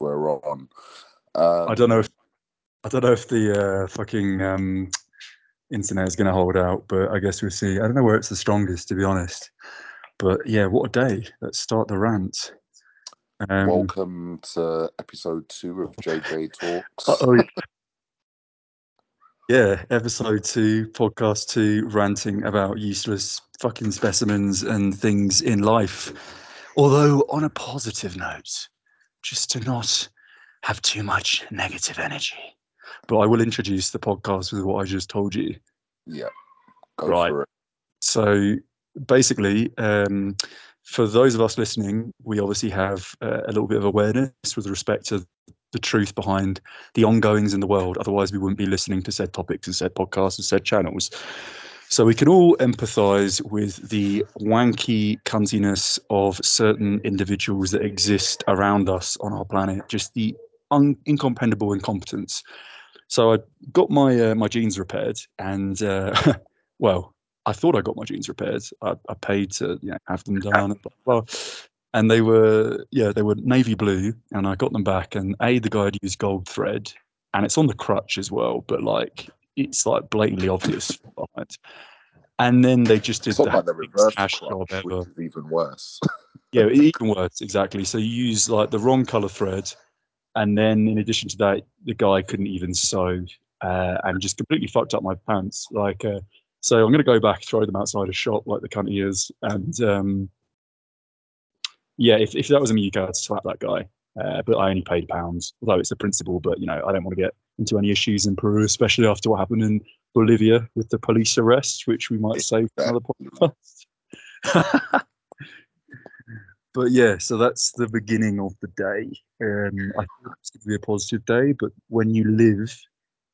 we're on. Um, I don't know if I don't know if the uh, fucking um, internet is going to hold out, but I guess we'll see. I don't know where it's the strongest, to be honest. But yeah, what a day! Let's start the rant. Um, welcome to episode two of JJ Talks. oh, yeah. yeah, episode two, podcast two, ranting about useless fucking specimens and things in life. Although, on a positive note, just to not have too much negative energy. But I will introduce the podcast with what I just told you. Yeah, go Right. for it. So basically, um, for those of us listening, we obviously have uh, a little bit of awareness with respect to the truth behind the ongoings in the world. Otherwise, we wouldn't be listening to said topics and said podcasts and said channels. So we can all empathise with the wanky cuntiness of certain individuals that exist around us on our planet. Just the un- incomprehensible incompetence. So I got my uh, my jeans repaired, and uh, well, I thought I got my jeans repaired. I, I paid to you know, have them done, blah. and they were yeah they were navy blue, and I got them back. And a the guy had used gold thread, and it's on the crutch as well, but like it's like blatantly obvious. Right? And then they just did It's the like the reverse hash clutch, job ever. even worse. Yeah, even worse, exactly. So you use like the wrong color thread, and then in addition to that, the guy couldn't even sew, uh, and just completely fucked up my pants. Like, uh, so I'm gonna go back, throw them outside a shop like the cunt he is, and um, yeah, if if that was a me, I'd slap that guy. Uh, but I only paid pounds, although it's a principle. But you know, I don't want to get into any issues in Peru, especially after what happened in Bolivia with the police arrests, which we might save for another podcast. but yeah, so that's the beginning of the day. Um, I think it's going to be a positive day, but when you live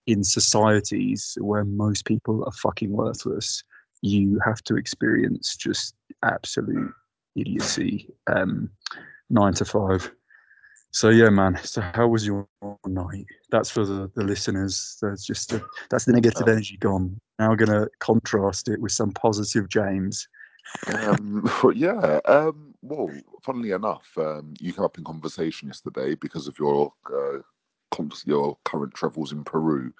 in societies where most people are fucking worthless, you have to experience just absolute idiocy. Um, nine to five. So yeah, man. So how was your night? That's for the, the listeners. That's just a, that's the negative Oh. energy gone. Now we're gonna contrast it with some positive James. um, but yeah. Um, well, funnily enough, um, you came up in conversation yesterday because of your uh, con- your current travels in Peru.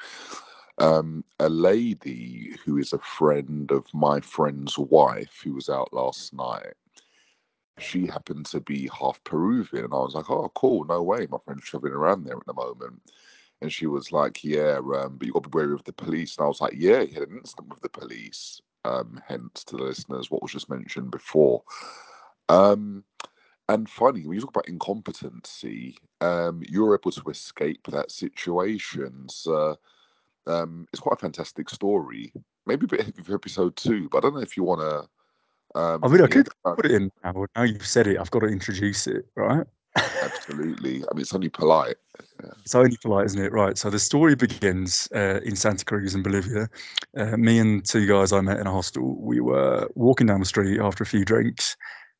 Um, a lady who is a friend of my friend's wife, who was out last night, she happened to be half Peruvian, and I was like, "Oh, cool, no way, my friend's traveling around there at the moment." And she was like, "Yeah, um, but you got to be wary of the police." And I was like, "Yeah, he had an incident with the police." Um, hence to the listeners, what was just mentioned before. Um, and finally, when you talk about incompetency, um, you're able to escape that situation. So, um, it's quite a fantastic story. Maybe a bit heavy for episode two, but I don't know if you want to. Um, I mean, I yeah, could put it in now. Now you've said it, I've got to introduce it, right? absolutely. I mean, it's only polite. It's only polite, isn't it? Right. So the story begins uh, in Santa Cruz in Bolivia. Uh, me and two guys I met in a hostel. We were walking down the street after a few drinks,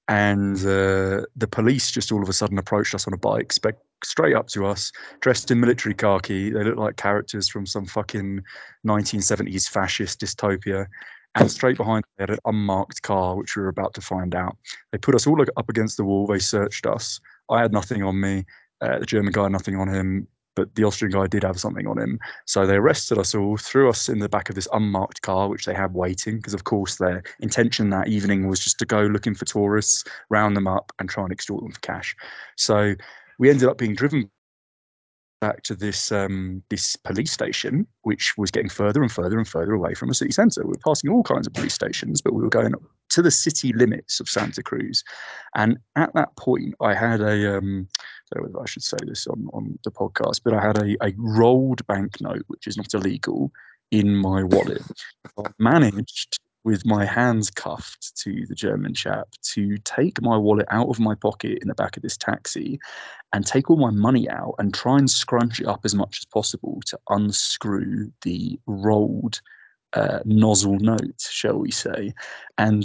and uh, the police just all of a sudden approached us on a bike, spec- straight up to us, dressed in military khaki. They looked like characters from some fucking 1970s fascist dystopia. And straight behind, they had an unmarked car, which we were about to find out. They put us all up against the wall. They searched us. I had nothing on me. Uh, the German guy had nothing on him, but the Austrian guy did have something on him. So they arrested us all, threw us in the back of this unmarked car, which they had waiting, because of course their intention that evening was just to go looking for tourists, round them up, and try and extort them for cash. So we ended up being driven back to this um, this police station, which was getting further and further and further away from the city centre. We were passing all kinds of police stations, but we were going to the city limits of Santa Cruz. And at that point, I had a um, I don't know I should say this on, on the podcast, but I had a, a rolled banknote, which is not illegal, in my wallet. I managed, with my hands cuffed to the German chap, to take my wallet out of my pocket in the back of this taxi and take all my money out and try and scrunch it up as much as possible to unscrew the rolled uh, nozzle note, shall we say. And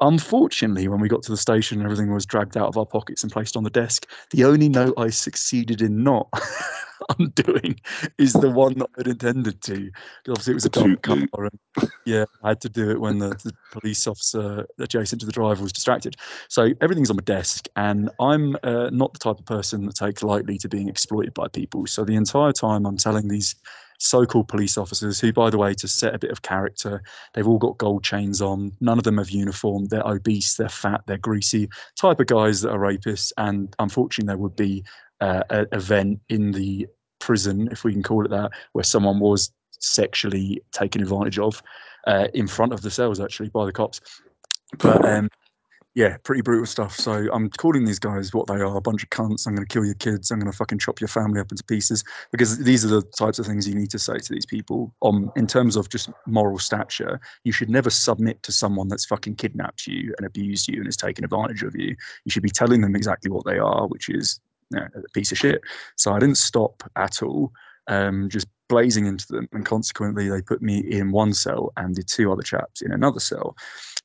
Unfortunately, when we got to the station, everything was dragged out of our pockets and placed on the desk. The only note I succeeded in not undoing is the one that I'd intended to. Obviously, it was a dark car, and yeah, I had to do it when the, the, police officer adjacent to the driver was distracted. So everything's on my desk, and I'm uh, not the type of person that takes lightly to being exploited by people. So the entire time, I'm telling these so-called police officers who by the way to set a bit of character they've all got gold chains on. None of them have uniform. They're obese they're fat they're greasy. Type of guys that are rapists and unfortunately there would be uh, an event in the prison if we can call it that where someone was sexually taken advantage of uh, in front of the cells actually by the cops. But um, yeah, pretty brutal stuff. So I'm calling these guys what they are a bunch of cunts. I'm going to kill your kids. I'm going to fucking chop your family up into pieces because these are the types of things you need to say to these people. On in terms of just moral stature, you should never submit to someone that's fucking kidnapped you and abused you and has taken advantage of you. You should be telling them exactly what they are, which is you know, a piece of shit. So I didn't stop at all. Um, just blazing into them, and consequently, they put me in one cell and the two other chaps in another cell.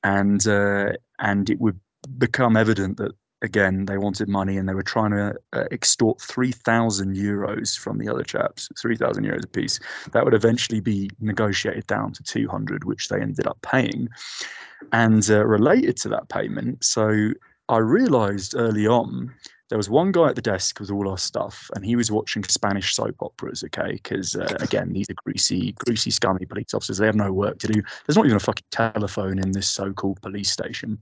And uh, and it would become evident that again they wanted money and they were trying to uh, extort 3000 euros from the other chaps 3000 euros a piece that would eventually be negotiated down to 200 which they ended up paying. And uh, related to that payment so i realized early on there was one guy at the desk with all our stuff, and he was watching Spanish soap operas. Okay, because uh, again, these are greasy, greasy, scummy police officers. They have no work to do. There's not even a fucking telephone in this so-called police station.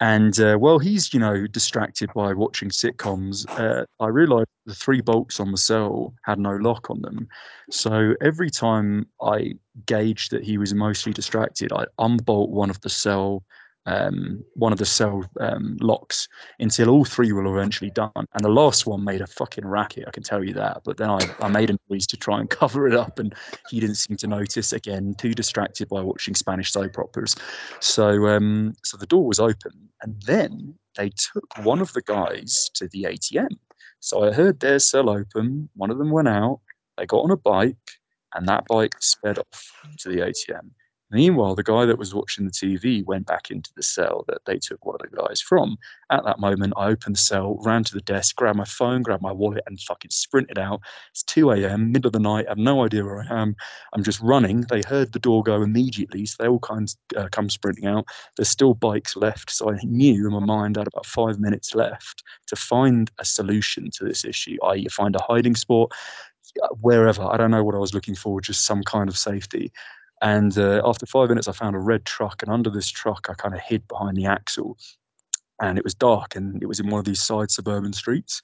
And uh, while he's, you know, distracted by watching sitcoms, uh, I realised the three bolts on the cell had no lock on them. So every time I gauged that he was mostly distracted, I unbolt one of the cell um, one of the cell um, locks until all three were eventually done. And the last one made a fucking racket, I can tell you that. But then I, I made a noise to try and cover it up, and he didn't seem to notice. Again, too distracted by watching Spanish soap operas. So, um, so the door was open, and then they took one of the guys to the ATM. So I heard their cell open. One of them went out. They got on a bike, and that bike sped off to the ATM. Meanwhile, the guy that was watching the TV went back into the cell that they took one of the guys from. At that moment, I opened the cell, ran to the desk, grabbed my phone, grabbed my wallet, and fucking sprinted out. It's 2 a.m., middle of the night. I have no idea where I am. I'm just running. They heard the door go immediately, so they all kind of uh, come sprinting out. There's still bikes left, so I knew in my mind I had about five minutes left to find a solution to this issue, i.e., find a hiding spot wherever. I don't know what I was looking for, just some kind of safety. And uh, after five minutes, I found a red truck, and under this truck, I kind of hid behind the axle. And it was dark, and it was in one of these side suburban streets.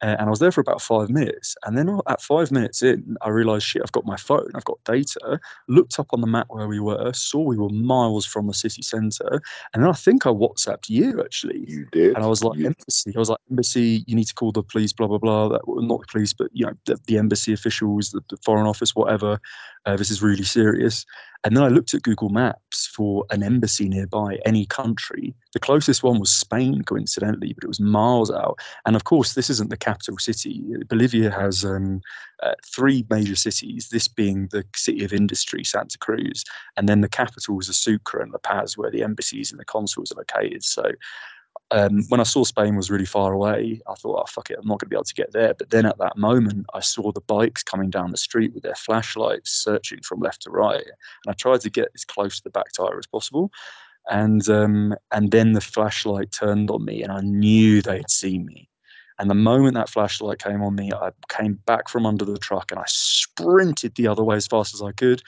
And I was there for about five minutes. And then at five minutes in, I realized, shit, I've got my phone, I've got data. Looked up on the map where we were, saw we were miles from the city centre. And then I think I WhatsApped you actually. You did. And I was like, you... embassy. I was like, embassy, you need to call the police, blah, blah, blah. That, well, not the police, but, you know, the, the embassy officials, the, the, foreign office, whatever. Uh, this is really serious. And then I looked at Google Maps for an embassy nearby, any country. The closest one was Spain, coincidentally, but it was miles out. And of course, this isn't the capital city. Bolivia has um, uh, three major cities, this being the city of industry, Santa Cruz, and then the capitals are Sucre and La Paz, where the embassies and the consuls are located. So um, when I saw Spain was really far away, I thought, oh, fuck it, I'm not going to be able to get there. But then at that moment, I saw the bikes coming down the street with their flashlights searching from left to right. And I tried to get as close to the back tire as possible. And, um, and then the flashlight turned on me, and I knew they had seen me. And the moment that flashlight came on me, I came back from under the truck and I sprinted the other way as fast as I could.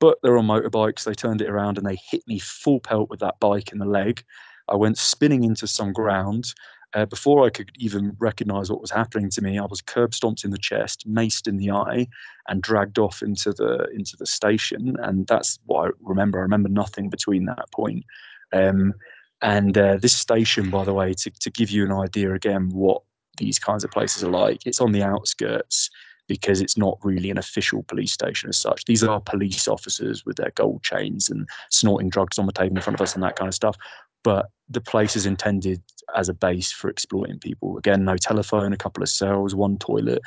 But they're on motorbikes, they turned it around and they hit me full pelt with that bike in the leg. I went spinning into some ground. Uh, before I could even recognize what was happening to me, I was curb stomped in the chest, maced in the eye, and dragged off into the into the station. And that's what I remember. I remember nothing between that point. Um, and uh, this station, by the way, to, to give you an idea again what these kinds of places are like, it's on the outskirts because it's not really an official police station as such. These are police officers with their gold chains and snorting drugs on the table in front of us and that kind of stuff but the place is intended as a base for exploiting people. Again, no telephone, a couple of cells, one toilet.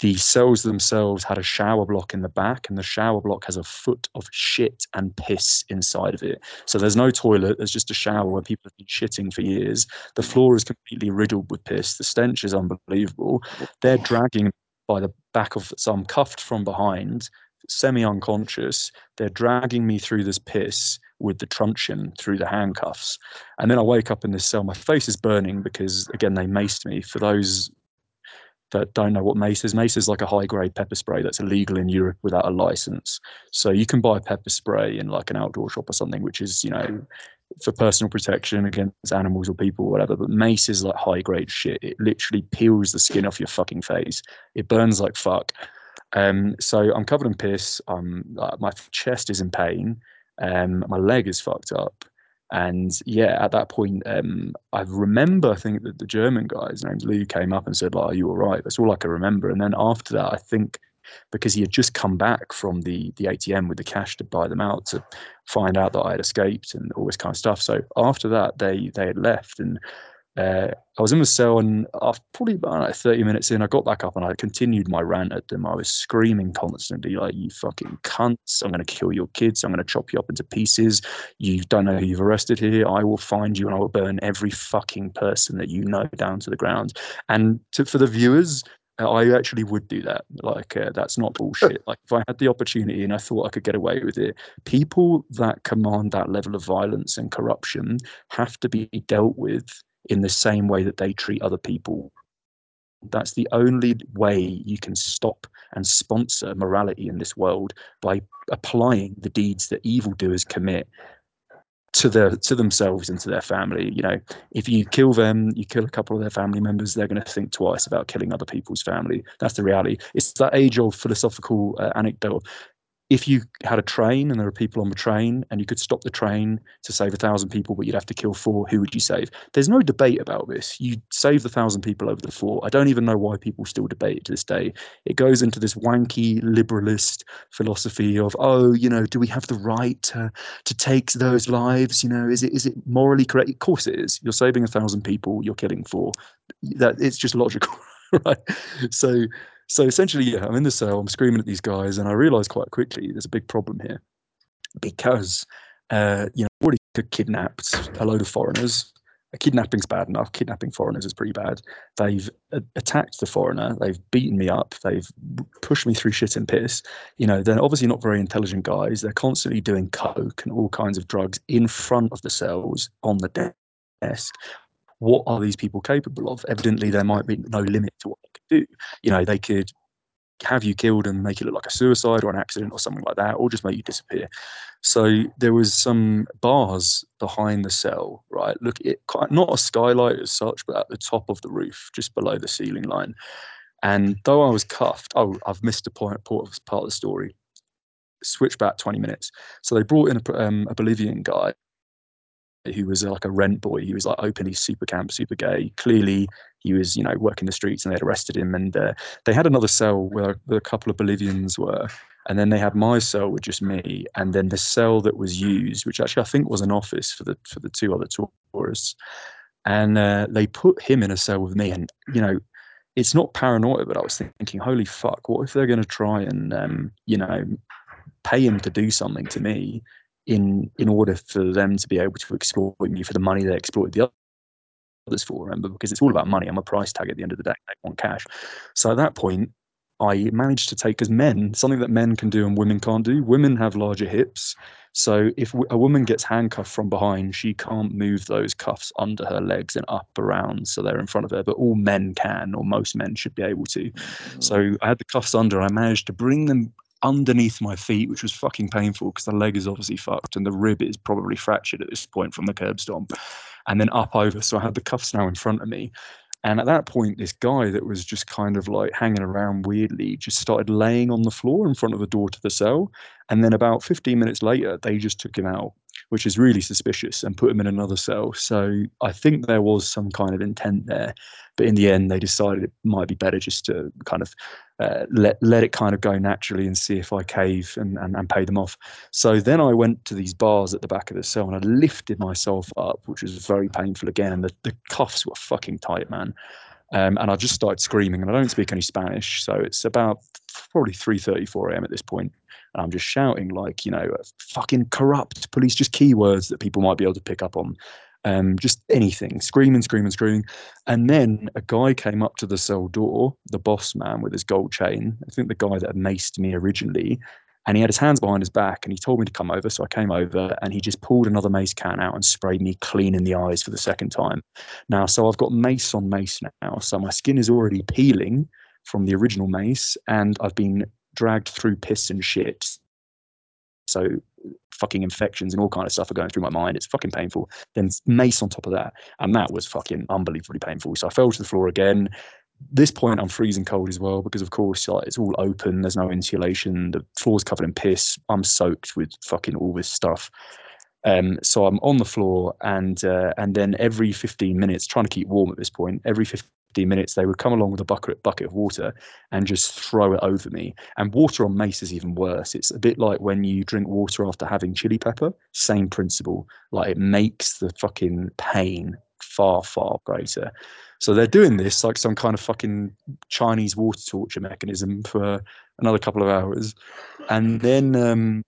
the cells themselves had a shower block in the back, and the shower block has a foot of shit and piss inside of it. So there's no toilet, there's just a shower where people have been shitting for years. The floor is completely riddled with piss. The stench is unbelievable. They're dragging by the back of, so I'm cuffed from behind, semi unconscious. They're dragging me through this piss with the truncheon through the handcuffs. And then I wake up in this cell. My face is burning because, again, they maced me. For those that don't know what mace is, mace is like a high grade pepper spray that's illegal in Europe without a license. So you can buy pepper spray in like an outdoor shop or something, which is, you know, for personal protection against animals or people or whatever. But mace is like high grade shit. It literally peels the skin off your fucking face. It burns like fuck. Um, so I'm covered in piss. Um, my chest is in pain. Um, my leg is fucked up. And yeah, at that point, um, I remember I think that the German guy, his name's Lou, came up and said, like, Are you all right? That's all I can remember. And then after that, I think because he had just come back from the the ATM with the cash to buy them out to find out that I had escaped and all this kind of stuff. So after that, they they had left, and uh, I was in the cell, and after probably about like 30 minutes in, I got back up and I continued my rant at them. I was screaming constantly, like, You fucking cunts. I'm going to kill your kids. I'm going to chop you up into pieces. You don't know who you've arrested here. I will find you and I will burn every fucking person that you know down to the ground. And to, for the viewers, uh, I actually would do that. Like, uh, that's not bullshit. Like, if I had the opportunity and I thought I could get away with it, people that command that level of violence and corruption have to be dealt with in the same way that they treat other people. That's the only way you can stop and sponsor morality in this world by applying the deeds that evildoers commit to their to themselves and to their family. You know, if you kill them, you kill a couple of their family members, they're going to think twice about killing other people's family. That's the reality. It's that age old philosophical uh, anecdote if you had a train and there are people on the train and you could stop the train to save a thousand people, but you'd have to kill four, who would you save? There's no debate about this. You save the thousand people over the four. I don't even know why people still debate it to this day. It goes into this wanky liberalist philosophy of, oh, you know, do we have the right to, to take those lives? You know, is it is it morally correct? Of course it is. You're saving a thousand people, you're killing four. That it's just logical, right? So so essentially, yeah, I'm in the cell, I'm screaming at these guys, and I realize quite quickly there's a big problem here because, uh, you know, I've already kidnapped a load of foreigners. Kidnapping's bad enough. Kidnapping foreigners is pretty bad. They've attacked the foreigner. They've beaten me up. They've pushed me through shit and piss. You know, they're obviously not very intelligent guys. They're constantly doing coke and all kinds of drugs in front of the cells on the desk what are these people capable of? Evidently, there might be no limit to what they could do. You know, they could have you killed and make it look like a suicide or an accident or something like that, or just make you disappear. So there was some bars behind the cell, right? Look, it not a skylight as such, but at the top of the roof, just below the ceiling line. And though I was cuffed, oh, I've missed a point, part of the story. Switch back 20 minutes. So they brought in a, um, a Bolivian guy who was like a rent boy. He was like openly super camp, super gay. Clearly, he was you know working the streets, and they had arrested him. And uh, they had another cell where a couple of Bolivians were, and then they had my cell with just me, and then the cell that was used, which actually I think was an office for the for the two other tourists, and uh, they put him in a cell with me. And you know, it's not paranoia, but I was thinking, holy fuck, what if they're going to try and um, you know pay him to do something to me in in order for them to be able to exploit me for the money they exploited the others for. Remember, because it's all about money. I'm a price tag at the end of the day. They want cash. So at that point, I managed to take as men something that men can do and women can't do. Women have larger hips. So if a woman gets handcuffed from behind, she can't move those cuffs under her legs and up around so they're in front of her. But all men can, or most men should be able to. So mm. I had the cuffs under and I managed to bring them underneath my feet, which was fucking painful because the leg is obviously fucked and the rib is probably fractured at this point from the curb stomp, and then up over. So I had the cuffs now in front of me. And at that point, this guy that was just kind of like hanging around weirdly just started laying on the floor in front of the door to the cell. And then about 15 minutes later, they just took him out, which is really suspicious, and put him in another cell. So I think there was some kind of intent there. But in the end, they decided it might be better just to kind of uh, let let it kind of go naturally and see if I cave and, and, and pay them off. So then I went to these bars at the back of the cell and I lifted myself up, which was very painful again. And the, the cuffs were fucking tight, man. Um, and I just started screaming, and I don't speak any Spanish, so it's about probably 3:34 a.m. at this point, and I'm just shouting like, you know, fucking corrupt police, just keywords that people might be able to pick up on, um, just anything, screaming, screaming, screaming. And then a guy came up to the cell door, the boss man with his gold chain. I think the guy that had maced me originally, and he had his hands behind his back and he told me to come over so i came over and he just pulled another mace can out and sprayed me clean in the eyes for the second time now so i've got mace on mace now so my skin is already peeling from the original mace and i've been dragged through piss and shit so fucking infections and all kind of stuff are going through my mind. It's fucking painful. Then mace on top of that, and that was fucking unbelievably painful. So I fell to the floor again this point I'm freezing cold as well because of course like, it's all open. There's no insulation. The floor's covered in piss. I'm soaked with fucking all this stuff. Um, so I'm on the floor, and uh, and then every 15 minutes, trying to keep warm at this point, every 15 minutes they would come along with a bucket bucket of water and just throw it over me. And water on mace is even worse. It's a bit like when you drink water after having chili pepper. Same principle. Like it makes the fucking pain far far greater. So they're doing this like some kind of fucking Chinese water torture mechanism for another couple of hours, and then um,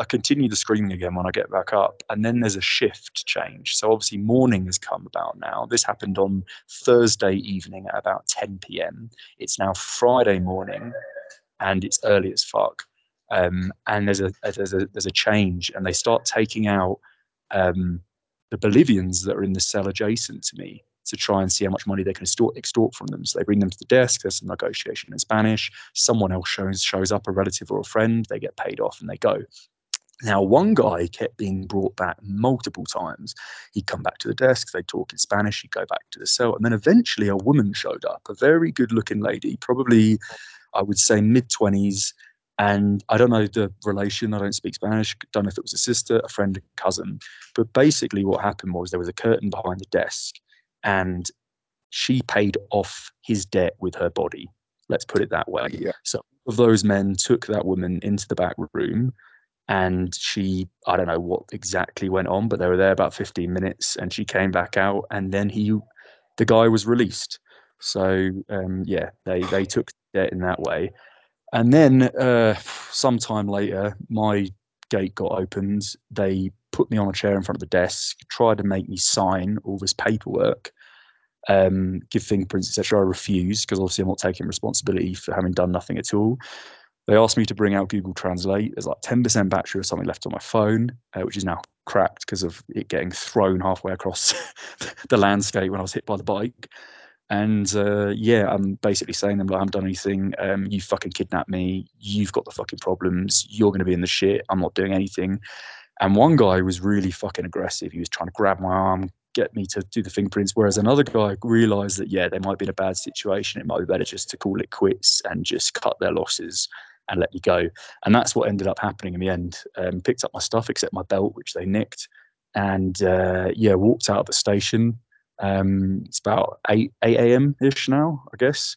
I continue the screaming again when I get back up, and then there's a shift change. So obviously morning has come about now. This happened on Thursday evening at about 10 p.m. It's now Friday morning, and it's early as fuck. Um, and there's a, there's a there's a change, and they start taking out um, the Bolivians that are in the cell adjacent to me to try and see how much money they can extort, extort from them. So they bring them to the desk. There's some negotiation in Spanish. Someone else shows shows up, a relative or a friend. They get paid off and they go. Now, one guy kept being brought back multiple times. He'd come back to the desk, they'd talk in Spanish, he'd go back to the cell. And then eventually a woman showed up, a very good looking lady, probably, I would say, mid 20s. And I don't know the relation, I don't speak Spanish, don't know if it was a sister, a friend, a cousin. But basically, what happened was there was a curtain behind the desk and she paid off his debt with her body. Let's put it that way. Yeah. So of those men took that woman into the back room and she I don't know what exactly went on, but they were there about 15 minutes and she came back out and then he the guy was released. So um, yeah, they they took debt in that way. And then uh, sometime later, my gate got opened. They put me on a chair in front of the desk, tried to make me sign all this paperwork, um, give fingerprints, etc. I refused because obviously I'm not taking responsibility for having done nothing at all. They asked me to bring out Google Translate. There's like 10% battery or something left on my phone, uh, which is now cracked because of it getting thrown halfway across the landscape when I was hit by the bike. And uh, yeah, I'm basically saying them like, I haven't done anything. Um, you fucking kidnapped me. You've got the fucking problems. You're going to be in the shit. I'm not doing anything. And one guy was really fucking aggressive. He was trying to grab my arm, get me to do the fingerprints. Whereas another guy realized that, yeah, they might be in a bad situation. It might be better just to call it quits and just cut their losses and let me go. And that's what ended up happening in the end. Um, picked up my stuff except my belt, which they nicked. And uh, yeah, walked out of the station um, it's about 8, 8 a.m. ish now, I guess.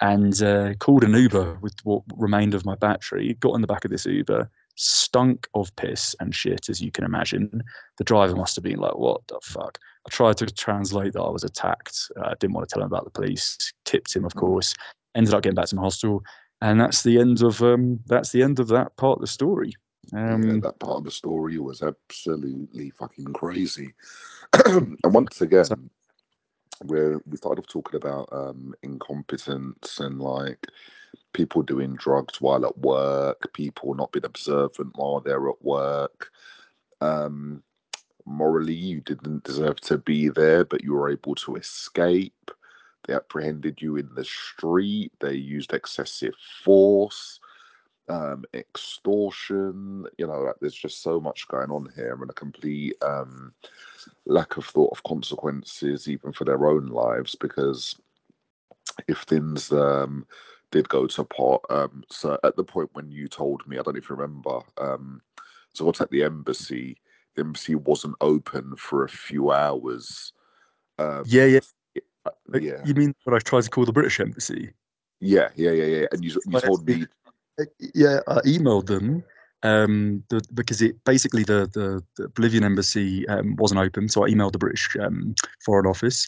And uh, called an Uber with what remained of my battery, got in the back of this Uber, stunk of piss and shit, as you can imagine. The driver must have been like, what the fuck? I tried to translate that I was attacked. I uh, didn't want to tell him about the police. Tipped him, of mm. course. Ended up getting back to my hostel. And that's the end of um, that's the end of that part of the story. Um, yeah, that part of the story was absolutely fucking crazy. and once again, so, where we started off talking about um, incompetence and like people doing drugs while at work, people not being observant while they're at work. Um, morally, you didn't deserve to be there, but you were able to escape. They apprehended you in the street. They used excessive force, um, extortion. You know, like, there's just so much going on here, and a complete um, lack of thought of consequences, even for their own lives, because if things um, did go to pot, um, so at the point when you told me, I don't you remember, um, so what's at the embassy, the embassy wasn't open for a few hours. Um, yeah, yeah. Yeah. You mean what I tried to call the British embassy? Yeah, yeah, yeah, yeah. And you, you told me. Yeah, I emailed them um, the, because it basically the, the, the Bolivian embassy um, wasn't open, so I emailed the British um, Foreign Office.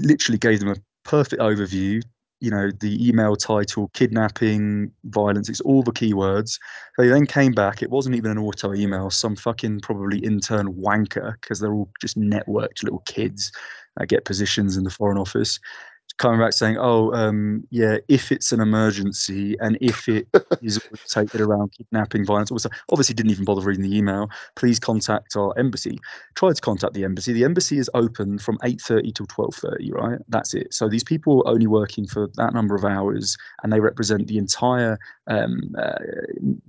Literally gave them a perfect overview. You know, the email title, kidnapping, violence, it's all the keywords. They then came back. It wasn't even an auto email, some fucking probably intern wanker, because they're all just networked little kids that get positions in the Foreign Office coming back saying, "Oh, um, yeah, if it's an emergency and if it is taken around kidnapping, violence." Also, obviously, didn't even bother reading the email. Please contact our embassy. Try to contact the embassy. The embassy is open from eight thirty till twelve thirty. Right, that's it. So these people are only working for that number of hours, and they represent the entire um, uh,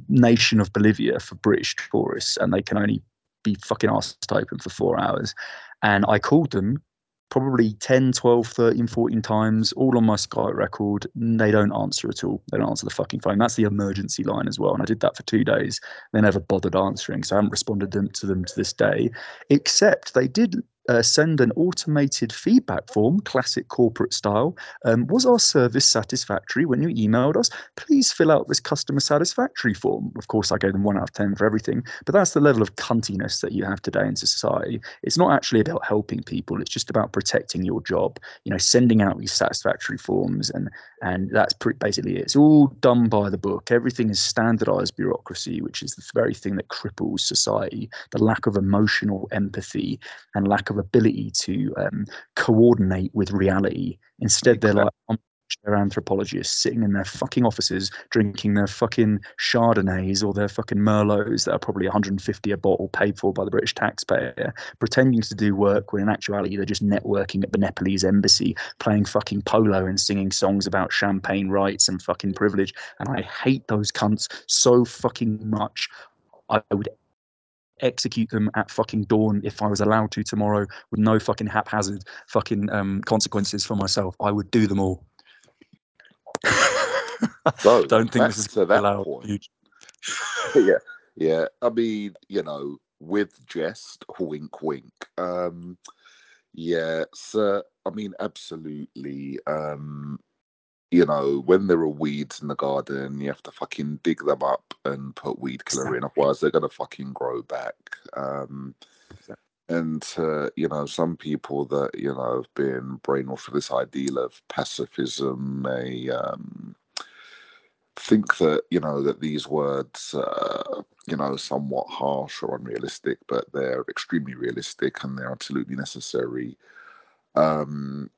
nation of Bolivia for British tourists, and they can only be fucking asked to open for four hours. And I called them probably 10, 12, 13, 14 times, all on my Skype record. They don't answer at all. They don't answer the fucking phone. That's the emergency line as well. And I did that for two days. They never bothered answering. So I haven't responded to them to this day, except they did uh, send an automated feedback form, classic corporate style. Um, was our service satisfactory when you emailed us? Please fill out this customer satisfactory form. Of course, I gave them one out of 10 for everything, but that's the level of cuntiness that you have today in society. It's not actually about helping people, it's just about protecting your job, you know, sending out these satisfactory forms, and, and that's pretty, basically it. It's all done by the book. Everything is standardized bureaucracy, which is the very thing that cripples society, the lack of emotional empathy and lack of of ability to um, coordinate with reality. Instead, they're like they're anthropologists sitting in their fucking offices drinking their fucking Chardonnays or their fucking Merlots that are probably 150 a bottle paid for by the British taxpayer, pretending to do work when in actuality they're just networking at the Nepalese embassy, playing fucking polo and singing songs about champagne rights and fucking privilege. And I hate those cunts so fucking much. I would execute them at fucking dawn if I was allowed to tomorrow with no fucking haphazard fucking um, consequences for myself. I would do them all. So don't think this is allowed. point. yeah, yeah. I mean, you know, with jest, wink, wink. Um, yeah, so I mean, absolutely. Um, you know, when there are weeds in the garden, you have to fucking dig them up and put weed killer in, otherwise they're gonna fucking grow back. Um, and uh, you know, some people that you know have been brainwashed with this ideal of pacifism may um, think that you know that these words, uh, you know, somewhat harsh or unrealistic, but they're extremely realistic and they're absolutely necessary. Um,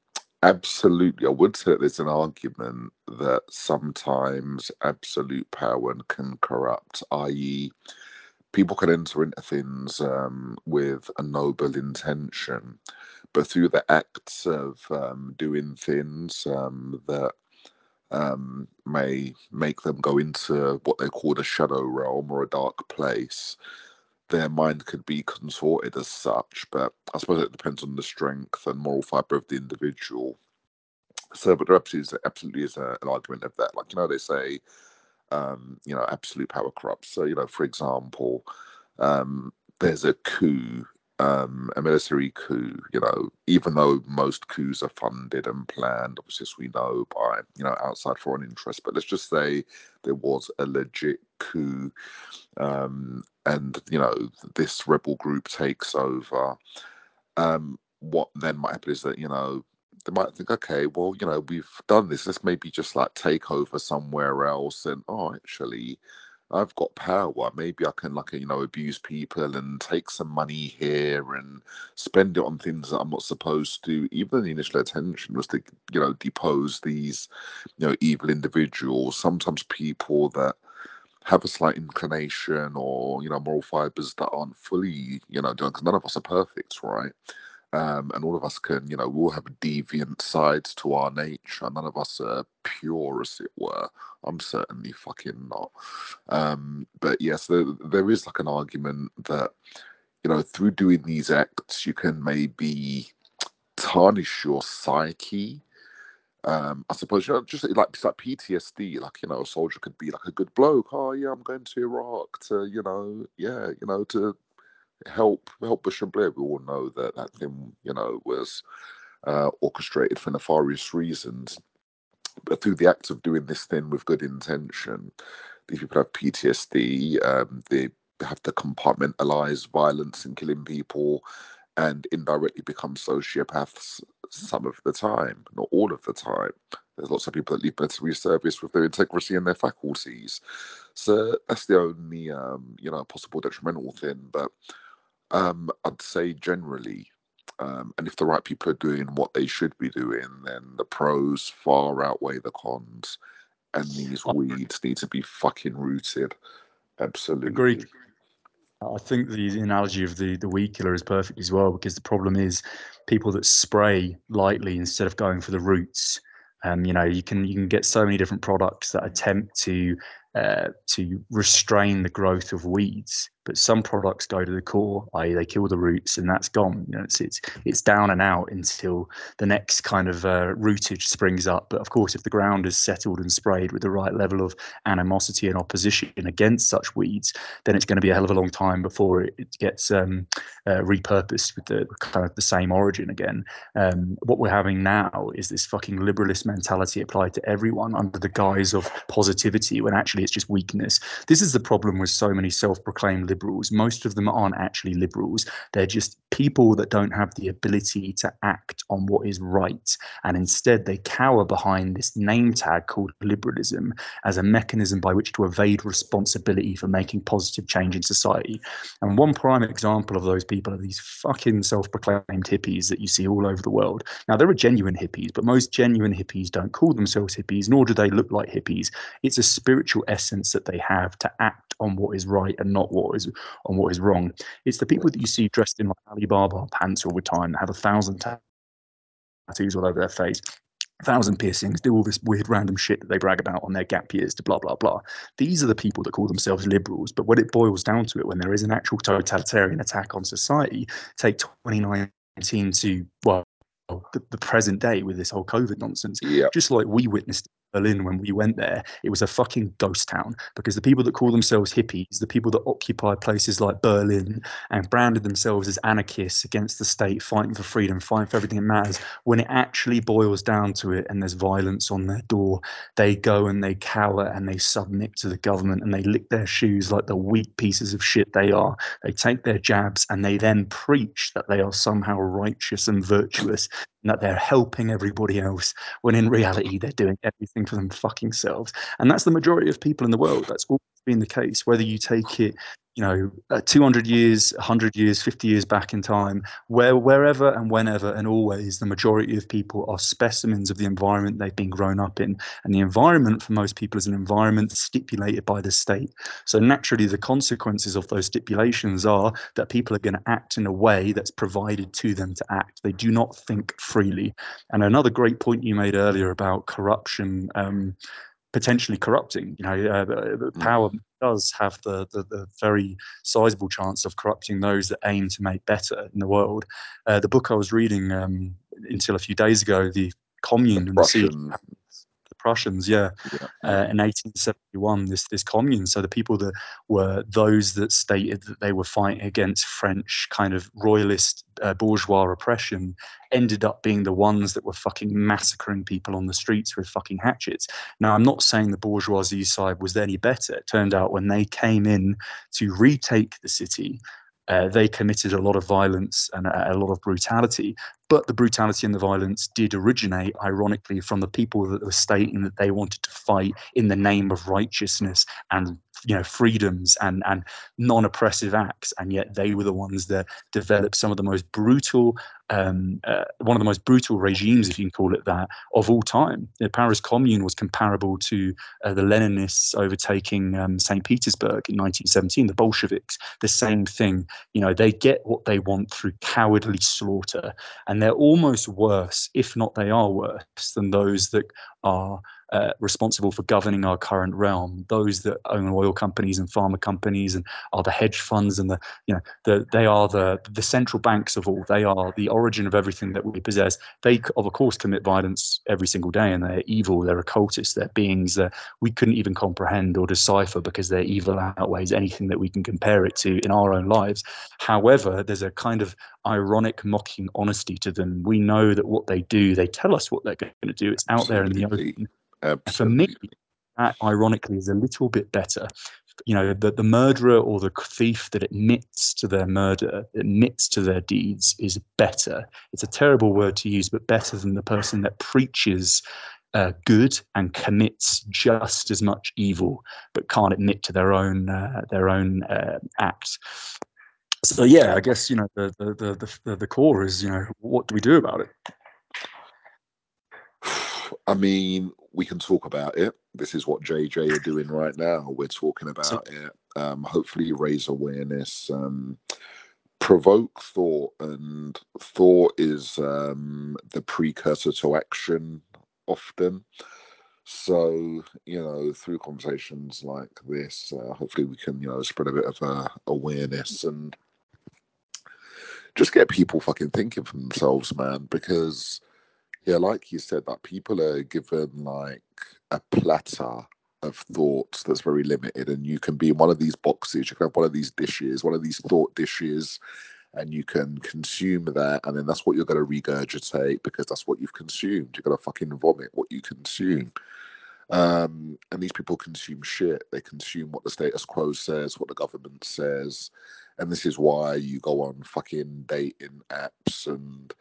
Absolutely. I would say that there's an argument that sometimes absolute power can corrupt, i.e., people can enter into things um, with a noble intention, but through the acts of um, doing things um, that um, may make them go into what they call a shadow realm or a dark place, their mind could be contorted as such. But I suppose it depends on the strength and moral fiber of the individual. So, but there absolutely is, absolutely is a, an argument of that. Like, you know, they say, um, you know, absolute power corrupts. So, you know, for example, um, there's a coup, um, a military coup, you know, even though most coups are funded and planned, obviously, as we know, by, you know, outside foreign interests. But let's just say there was a legit coup um, and, you know, this rebel group takes over. Um, what then might happen is that, you know, they might think, okay, well, you know, we've done this. Let's maybe just like take over somewhere else. And oh, actually, I've got power. Maybe I can, like, you know, abuse people and take some money here and spend it on things that I'm not supposed to. Even the initial intention was to, you know, depose these, you know, evil individuals. Sometimes people that have a slight inclination or, you know, moral fibers that aren't fully, you know, done because none of us are perfect, right? Um, and all of us can, you know, we all have a deviant side to our nature. None of us are pure, as it were. I'm certainly fucking not. Um, but yes, there, there is like an argument that, you know, through doing these acts, you can maybe tarnish your psyche. Um, I suppose you know, just like it's like PTSD. Like you know, a soldier could be like a good bloke. Oh yeah, I'm going to Iraq to you know, yeah, you know, to help help Bush and Blair. We all know that that thing, you know, was uh, orchestrated for nefarious reasons. But through the act of doing this thing with good intention, these people have PTSD. Um, they have to compartmentalize violence and killing people, and indirectly become sociopaths. some of the time, not all of the time. There's lots of people that leave military service with their integrity and their faculties. So that's the only, um, you know, possible detrimental thing. But um, I'd say generally, um, and if the right people are doing what they should be doing, then the pros far outweigh the cons. And these weeds need to be fucking rooted. Absolutely. Agreed. I think the, analogy of the the weed killer is perfect as well because the problem is people that spray lightly instead of going for the roots. Um, you know, you can you can get so many different products that attempt to uh, to restrain the growth of weeds. But some products go to the core, i.e., they kill the roots, and that's gone. You know, it's it's it's down and out until the next kind of uh, rootage springs up. But of course, if the ground is settled and sprayed with the right level of animosity and opposition against such weeds, then it's going to be a hell of a long time before it, gets um, uh, repurposed with the kind of the same origin again. Um, what we're having now is this fucking liberalist mentality applied to everyone under the guise of positivity, when actually it's just weakness. This is the problem with so many self-proclaimed liberals. Most of them aren't actually liberals. They're just people that don't have the ability to act on what is right. And instead, they cower behind this name tag called liberalism as a mechanism by which to evade responsibility for making positive change in society. And one prime example of those people are these fucking self proclaimed hippies that you see all over the world. Now, there are genuine hippies, but most genuine hippies don't call themselves hippies, nor do they look like hippies. It's a spiritual essence that they have to act on what is right and not what is on what is wrong. It's the people that you see dressed in like Alibaba pants all the time that have a thousand tattoos all over their face a thousand piercings, do all this weird random shit that they brag about on their gap years to blah blah blah. These are the people that call themselves liberals. But when it boils down to it, when there is an actual totalitarian attack on society, take 2019 to well the, the present day with this whole COVID nonsense. Yeah. Just like we witnessed Berlin when we went there, it was a fucking ghost town because the people that call themselves hippies, the people that occupy places like Berlin and branded themselves as anarchists against the state, fighting for freedom, fighting for everything that matters, when it actually boils down to it and there's violence on their door, they go and they cower and they submit to the government and they lick their shoes like the weak pieces of shit they are. They take their jabs and they then preach that they are somehow righteous and virtuous and that they're helping everybody else when in reality they're doing everything for them fucking selves. And that's the majority of people in the world. That's always been the case. Whether you take it, you know, uh, 200 years, 100 years, 50 years back in time, where wherever and whenever and always, the majority of people are specimens of the environment they've been grown up in. And the environment for most people is an environment stipulated by the state. So naturally, the consequences of those stipulations are that people are going to act in a way that's provided to them to act. They do not think freely. And another great point you made earlier about corruption. Um, potentially corrupting. You know, uh, the, mm. power does have the, the, the very sizable chance of corrupting those that aim to make better in the world. Uh, the book I was reading um, until a few days ago, the Commune the and the Prussians, yeah, yeah. Uh, in 1871, this this commune. So the people that were those that stated that they were fighting against French kind of royalist uh, bourgeois oppression ended up being the ones that were fucking massacring people on the streets with fucking hatchets. Now, I'm not saying the bourgeoisie side was any better. It turned out when they came in to retake the city, uh, they committed a lot of violence and a, a, lot of brutality. But the brutality and the violence did originate, ironically, from the people that were stating that they wanted to fight in the name of righteousness and you know freedoms and and non-oppressive acts and yet they were the ones that developed some of the most brutal um, uh, one of the most brutal regimes if you can call it that of all time. The paris commune was comparable to uh, the leninists overtaking um, st petersburg in 1917 the bolsheviks. The same thing you know they get what they want through cowardly slaughter and they're almost worse if not they are worse than those that are uh, responsible for governing our current realm. Those that own oil companies and pharma companies and are the hedge funds and the you know the they are the the central banks of all. They are the origin of everything that we possess. They of course commit violence every single day, and they're evil. They're occultists. They're beings that we couldn't even comprehend or decipher because their evil outweighs anything that we can compare it to in our own lives. However, there's a kind of ironic, mocking honesty to them. We know that what they do, they tell us what they're going to do. It's out there in the open. For me, that ironically is a little bit better. You know the, the murderer or the thief that admits to their murder admits to their deeds is better. It's a terrible word to use but better than the person that preaches uh, good and commits just as much evil but can't admit to their own uh, their own uh, act. So yeah i guess you know the, the the the the core is you know what do we do about it I mean, we can talk about it. This is what JJ are doing right now. We're talking about so, it. Um, hopefully, raise awareness, um, provoke thought, and thought is um, the precursor to action often. So, you know, through conversations like this, uh, hopefully we can, you know, spread a bit of uh, awareness and just get people fucking thinking for themselves, man, because yeah, like you said, that people are given like a platter of thoughts that's very limited, and you can be in one of these boxes. You can have one of these dishes, one of these thought dishes, and you can consume that, and then that's what you're going to regurgitate because that's what you've consumed. You're going to fucking vomit what you consume. Um, and these people consume shit. They consume what the status quo says, what the government says, and this is why you go on fucking dating apps and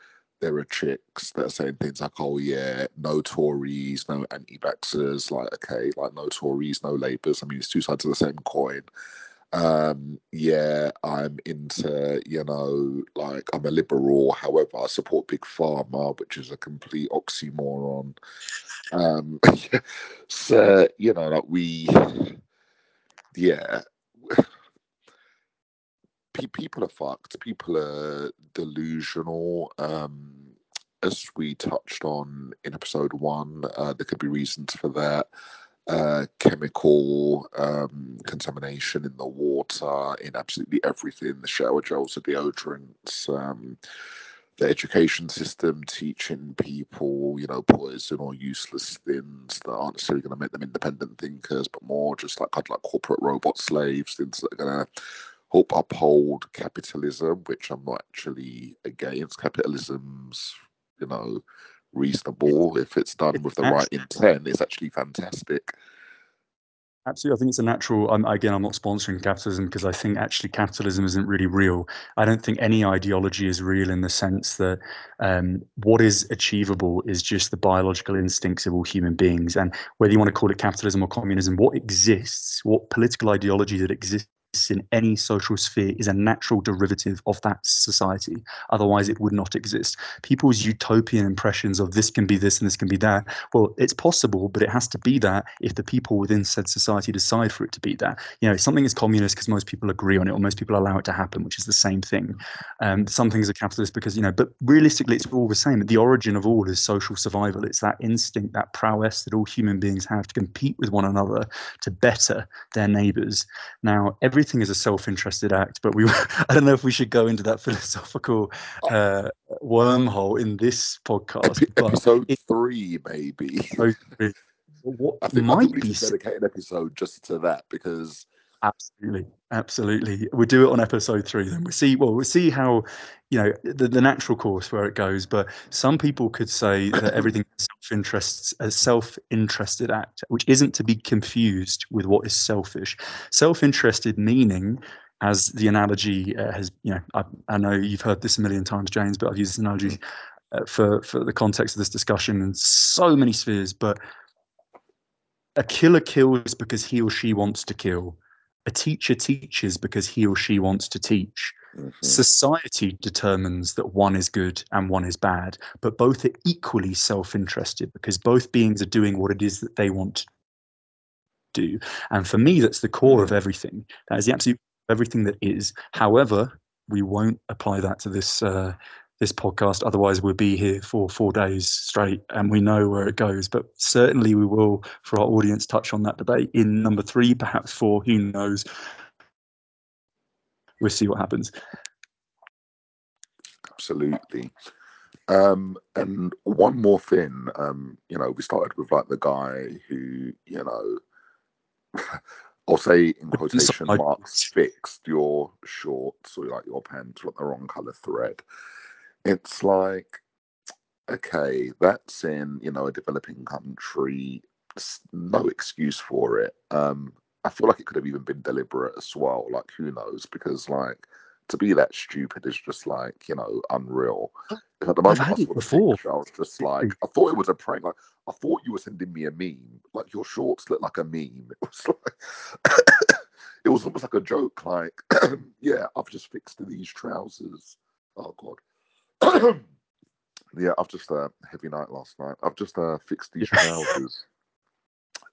there are chicks that are saying things like, "Oh yeah, no Tories, no anti-vaxxers." Like, okay, like no Tories, no Labours. I mean, it's two sides of the same coin. Um, yeah, I'm into, you know, like I'm a liberal. However, I support big pharma, which is a complete oxymoron. Um, so you know, like we, yeah people are fucked. People are delusional. Um, as we touched on in episode one, uh, there could be reasons for that. Uh, chemical um, contamination in the water, in absolutely everything the shower gels, the deodorants, um, the education system teaching people, you know, poison or useless things that aren't necessarily going to make them independent thinkers, but more just like kind of like corporate robot slaves, things that are going to help uphold capitalism, which I'm not actually against. Capitalism's, you know, reasonable if it's done with the right intent. It's actually fantastic. Absolutely, I think it's a natural. Um, again, I'm not sponsoring capitalism because I think actually capitalism isn't really real. I don't think any ideology is real in the sense that um, what is achievable is just the biological instincts of all human beings. And whether you want to call it capitalism or communism, what exists, what political ideology that exists in any social sphere is a natural derivative of that society. Otherwise, it would not exist. People's utopian impressions of this can be this and this can be that, well, it's possible, but it has to be that if the people within said society decide for it to be that. You know, something is communist because most people agree on it or most people allow it to happen, which is the same thing. Um, some things are capitalist because, you know, but realistically, it's all the same. The origin of all is social survival. It's that instinct, that prowess that all human beings have to compete with one another to better their neighbors. Now, every everything is a self-interested act, but we I don't know if we should go into that philosophical uh, wormhole in this podcast. Epi- episode it, three, maybe. What I think might be dedicate an episode just to that because absolutely, absolutely, we'll do it on episode three. Then we see. Well, we'll see how you know the, the natural course where it goes. But some people could say that everything self-interests a self-interested act, which isn't to be confused with what is selfish. Self-interested meaning as the analogy uh, has, you know, I, I, know you've heard this a million times, James, but I've used this analogy uh, for for the context of this discussion in so many spheres. But a killer kills because he or she wants to kill. A teacher teaches because he or she wants to teach. Mm-hmm. Society determines that one is good and one is bad, but both are equally self interested because both beings are doing what it is that they want to do. And for me, that's the core of everything. That is the absolute everything that is. However, we won't apply that to this uh, this podcast. Otherwise, we'll be here for four days straight and we know where it goes. But certainly, we will, for our audience, touch on that debate in number three, perhaps four, who knows. We'll see what happens. Absolutely. Um, and one more thing, um, you know, we started with like the guy who, you know, I'll say in quotation marks, fixed your shorts or like your pants with the wrong color thread it's like okay that's in you know a developing country no excuse for it um I feel like it could have even been deliberate as well. Like who knows? Because like to be that stupid is just like you know unreal. At the moment I saw the before. picture, I was just like, I thought it was a prank. Like I thought you were sending me a meme. Like your shorts look like a meme. It was like it was almost like a joke. Like yeah, I've just fixed these trousers. Oh god. yeah, I've just uh, heavy night last night. I've just uh, fixed these trousers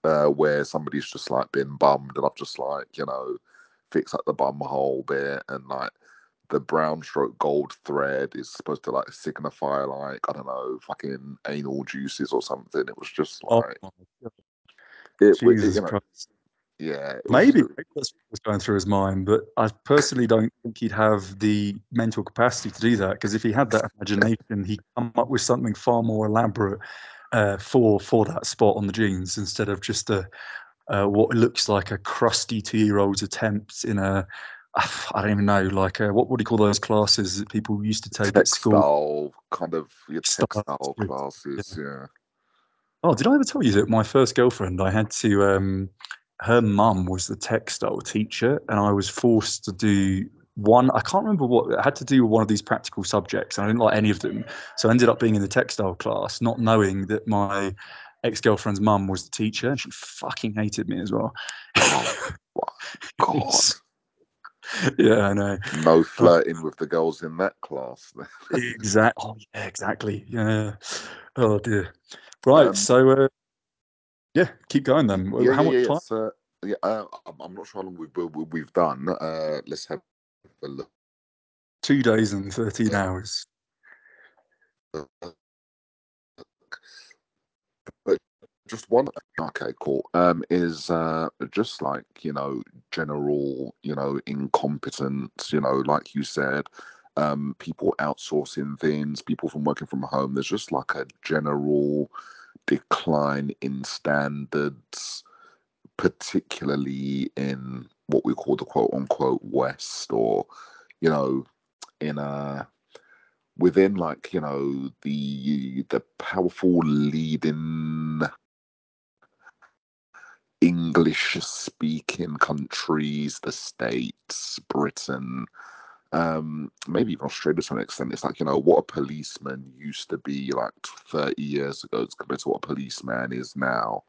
uh, where somebody's just like been bummed, and I've just like you know fixed like the bum hole bit, and like the brown stroke gold thread is supposed to like signify like I don't know fucking anal juices or something. It was just Oh like God. it, it- you know, Christ. Yeah, Maybe maybe that's what was going through his mind, but I personally don't think he'd have the mental capacity to do that. Because if he had that imagination, he'd come up with something far more elaborate uh, for for that spot on the jeans instead of just a uh, what looks like a crusty two-year-old's attempt in a I don't even know, like a, what would you call those classes that people used to take at school? textile kind of your Style, textile yeah. classes, yeah. Oh, did I ever tell you that my first girlfriend, I had to, um, her mum was the textile teacher, and I was forced to do one, I can't remember what, I had to do with one of these practical subjects, and I didn't like any of them. So I ended up being in the textile class, not knowing that my ex girlfriend's mum was the teacher, and she fucking hated me as well. God, yeah, I know. no flirting with the girls in that class. Exactly. Oh, yeah, exactly. Yeah. Oh dear. Right. Um, so, uh, yeah, keep going then. yeah, How yeah, much yeah. time? So, yeah, uh, I'm, not sure how long we've we- we've done. Uh, let's have a look. Two days and thirteen hours. But Just one. Okay, cool. Um, is uh just like you know general you know incompetence. You know, like you said, um, people outsourcing things, people from working from home. There's just like a general decline in standards, particularly in what we call the quote unquote West, or you know, in a within like you know the the powerful leading English speaking countries, the States, Britain, um, maybe even Australia to an extent. It's like, you know, what a policeman used to be like 30 years ago compared to what a policeman is now.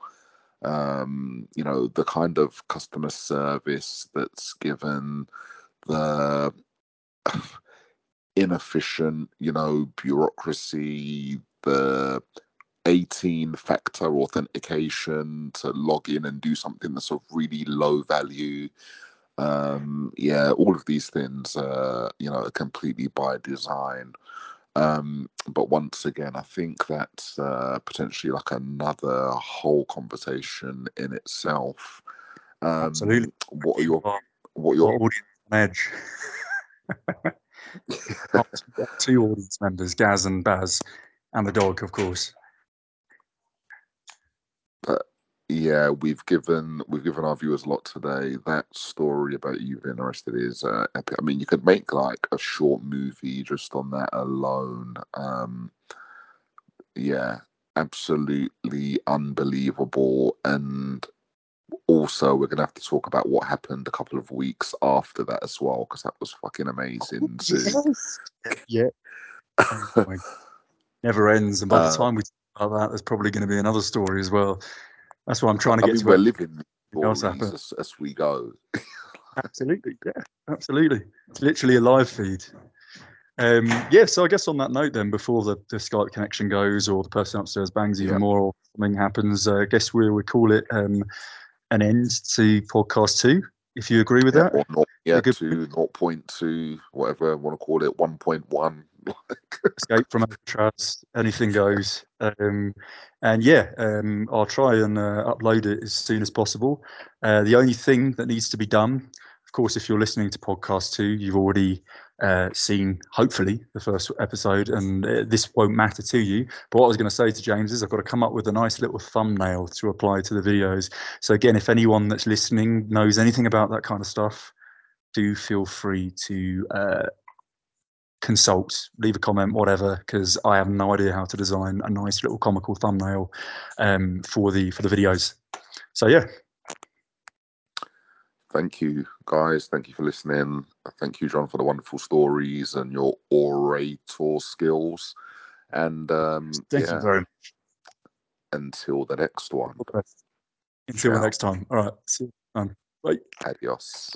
Um, you know, the kind of customer service that's given, the inefficient, you know, bureaucracy, the 18 factor authentication to log in and do something that's of really low value. Um, yeah, all of these things, uh, you know, are completely by design. Um, but once again, I think that's uh, potentially like another whole conversation in itself. Um, Absolutely. What are your what are your audience edge. Two audience members, Gaz and Baz, and the dog, of course. Yeah we've given we've given our viewers a lot today that story about you being arrested is uh, epic i mean you could make like a short movie just on that alone um yeah absolutely unbelievable and also we're gonna have to talk about what happened a couple of weeks after that as well because that was fucking amazing too Yes. Yeah. Oh Never ends. And by the Uh, time we talk about that, there's probably going to be another story as well. That's what I'm trying to i get mean to. we're living as, as we go Absolutely. Yeah. Absolutely. It's literally a live feed. Um, yeah, so I guess on that note, then, before the, the Skype connection goes or the person upstairs bangs even Yeah. more or something happens, uh, I guess we would call it um, an end to podcast two, if you agree with yeah, that. or not yeah good to 0.2 whatever I want to call it 1.1 escape from Alcatraz, anything goes. Um, and yeah, um, I'll try and uh, upload it as soon as possible. Uh, the only thing that needs to be done, of course, if you're listening to podcast two, you've already uh, seen, hopefully, the first episode, and uh, this won't matter to you. But what I was going to say to James is I've got to come up with a nice little thumbnail to apply to the videos. So again, if anyone that's listening knows anything about that kind of stuff, do feel free to uh, consult, leave a comment, whatever, because I have no idea how to design a nice little comical thumbnail um, for the for the videos. So yeah, thank you, guys. Thank you for listening. Thank you, John, for the wonderful stories and your orator skills. And um, Thank yeah, you very much. until the next one. Until Ciao. the next time. All right. See you. Um, bye. Adios.